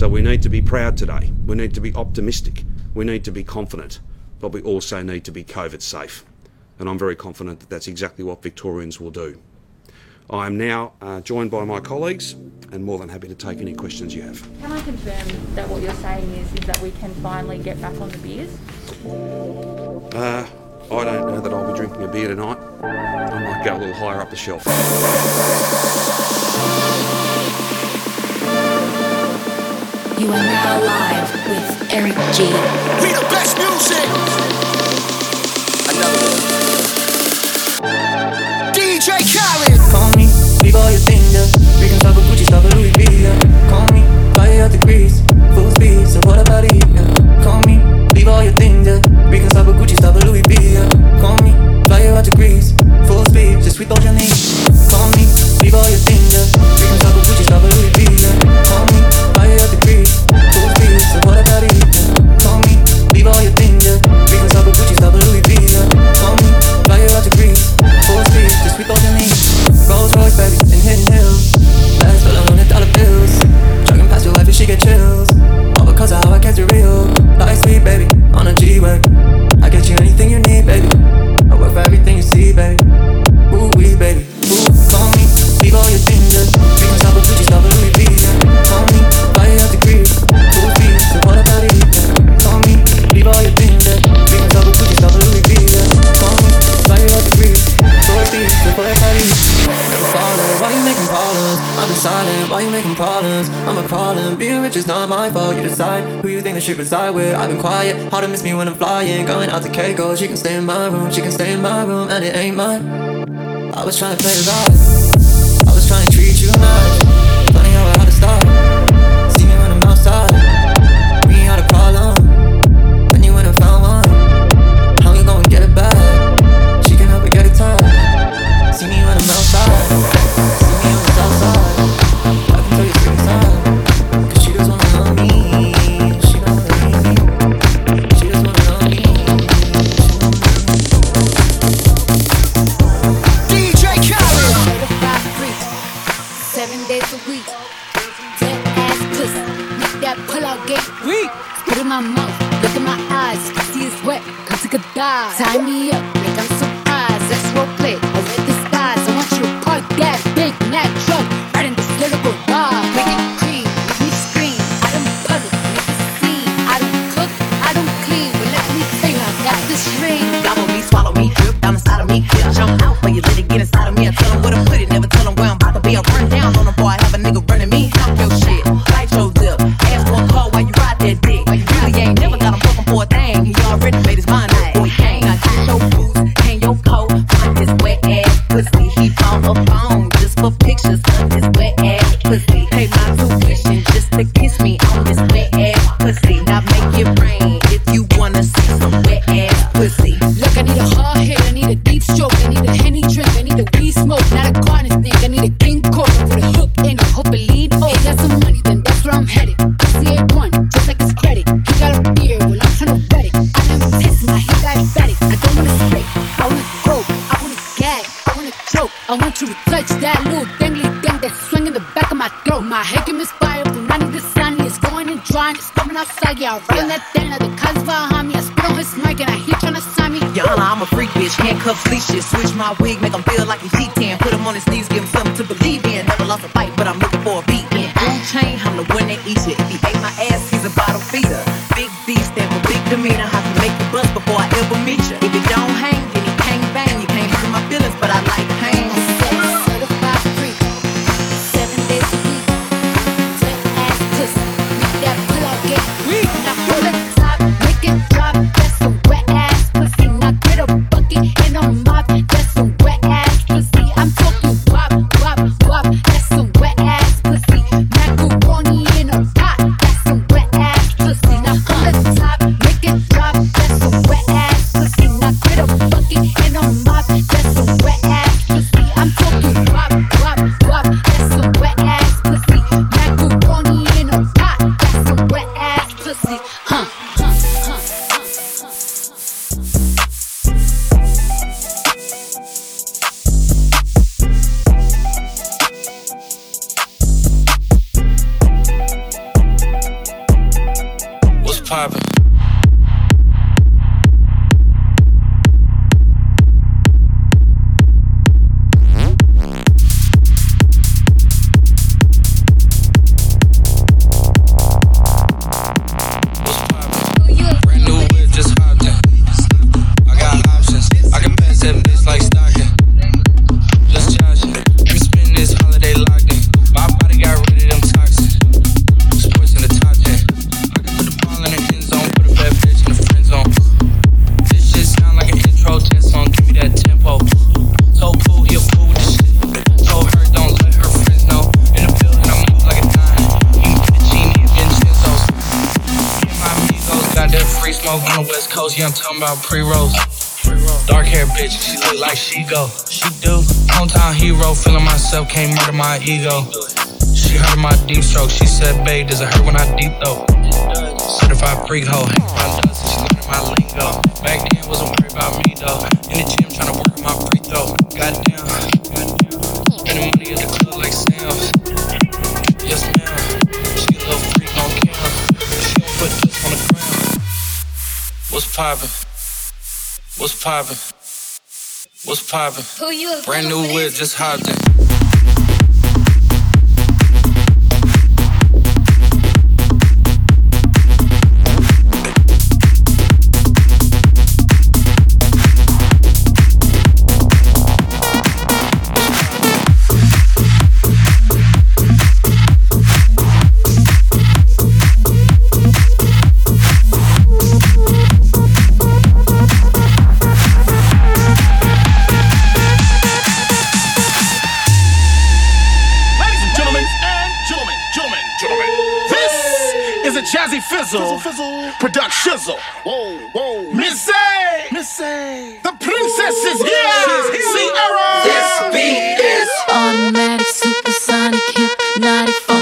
So we need to be proud today. We need to be optimistic. We need to be confident. But we also need to be COVID safe. And I'm very confident that that's exactly what Victorians will do. I am now uh, joined by my colleagues and more than happy to take any questions you have. Can I confirm that what you're saying is, is that we can finally get back on the beers? Uh, I don't know that I'll be drinking a beer tonight. I might go a little higher up the shelf. You are now live with Eryk Gee. We the best music. DJ Khaled. Call me before you think that we can Gucci, Louis V. Call me out full speed. Call me we can talk about Gucci, stop a Louis V. Call me out full speed. Sweet Call me we can Gucci, Louis V. back. falling Being rich is not my fault, you decide Who you think that should reside with. I've been quiet, hard to miss me when I'm flying. Going out to Keiko, she can stay in my room. She can stay in my room. And it ain't mine. I was trying to play it right I was trying to treat you nice. Funny how I had to stop. my wig, make them about pre-rolls. Dark hair bitch, she look like she go. She do. Hometown hero, feeling myself, can't murder my ego. She heard my deep stroke, she said, babe, does it hurt when I deep though? Certified freak hoe, hang my dust, she learning my lingo. Back then, wasn't worried about me though. In the gym, trying to work on my free throw. Goddamn, goddamn. Spending money at the club like Sam's. Yes, ma'am. She a little freak on camera. She don't put dust on the ground. What's poppin'? What's poppin'? What's poppin'? Brand new whip, just hopped in. Jazzy Fizzle, fizzle, fizzle. Product Shizzle. Whoa, whoa. Miss A. Miss A. The princess is here. Ciara. This beat is automatic, supersonic, hypnotic.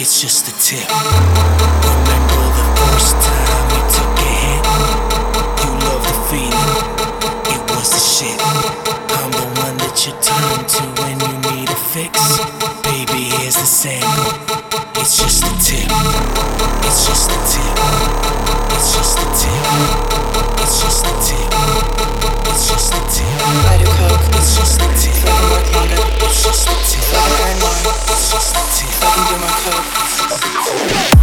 It's just a tip. Remember the first time he took a hit? You love the feeling, it was the shit. I'm the one that you turn to when you need a fix. Baby, here's the sample, it's just a tip. It's just a tip. It's just a tip. Do more coke.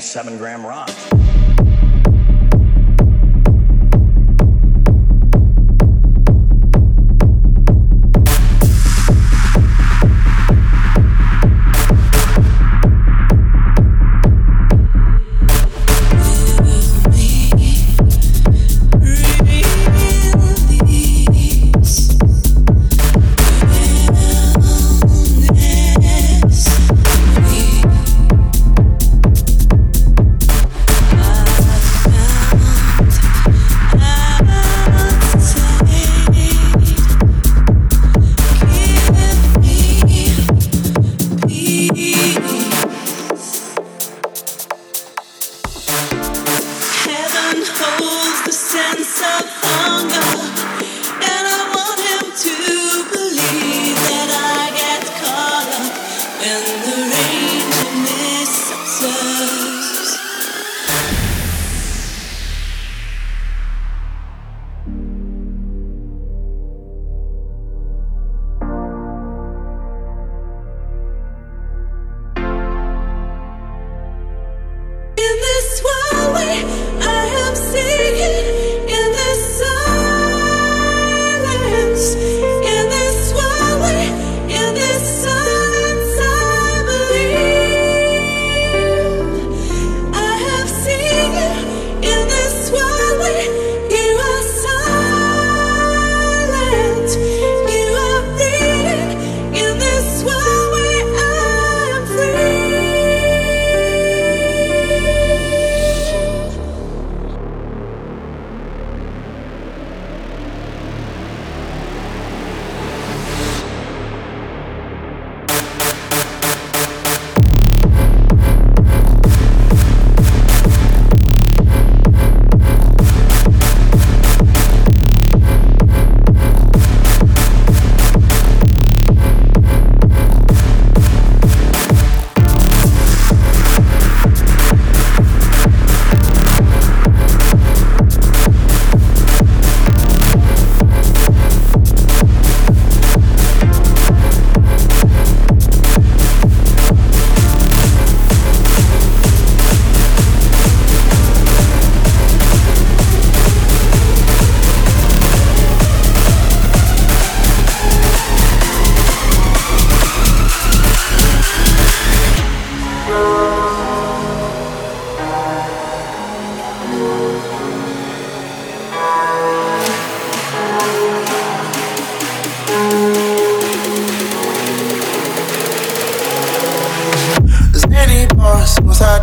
Seven gram rocks.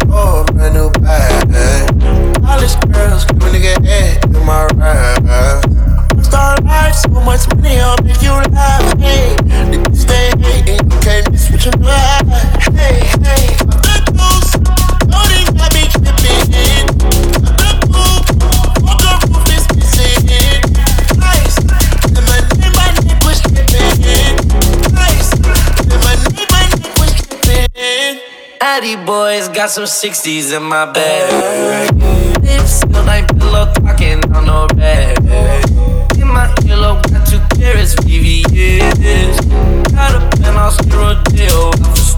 Oh, alright. Addy boys got some 60s in my bag. Feel like pillow talking on no bed. In my earlobe, got two carats, VVS. Got a penthouse, zero deal, off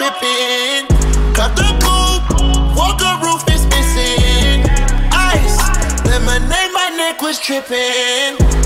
tripping. Cut the coupe, walker roof is missing. Ice, lemonade, my neck was tripping.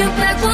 Your back,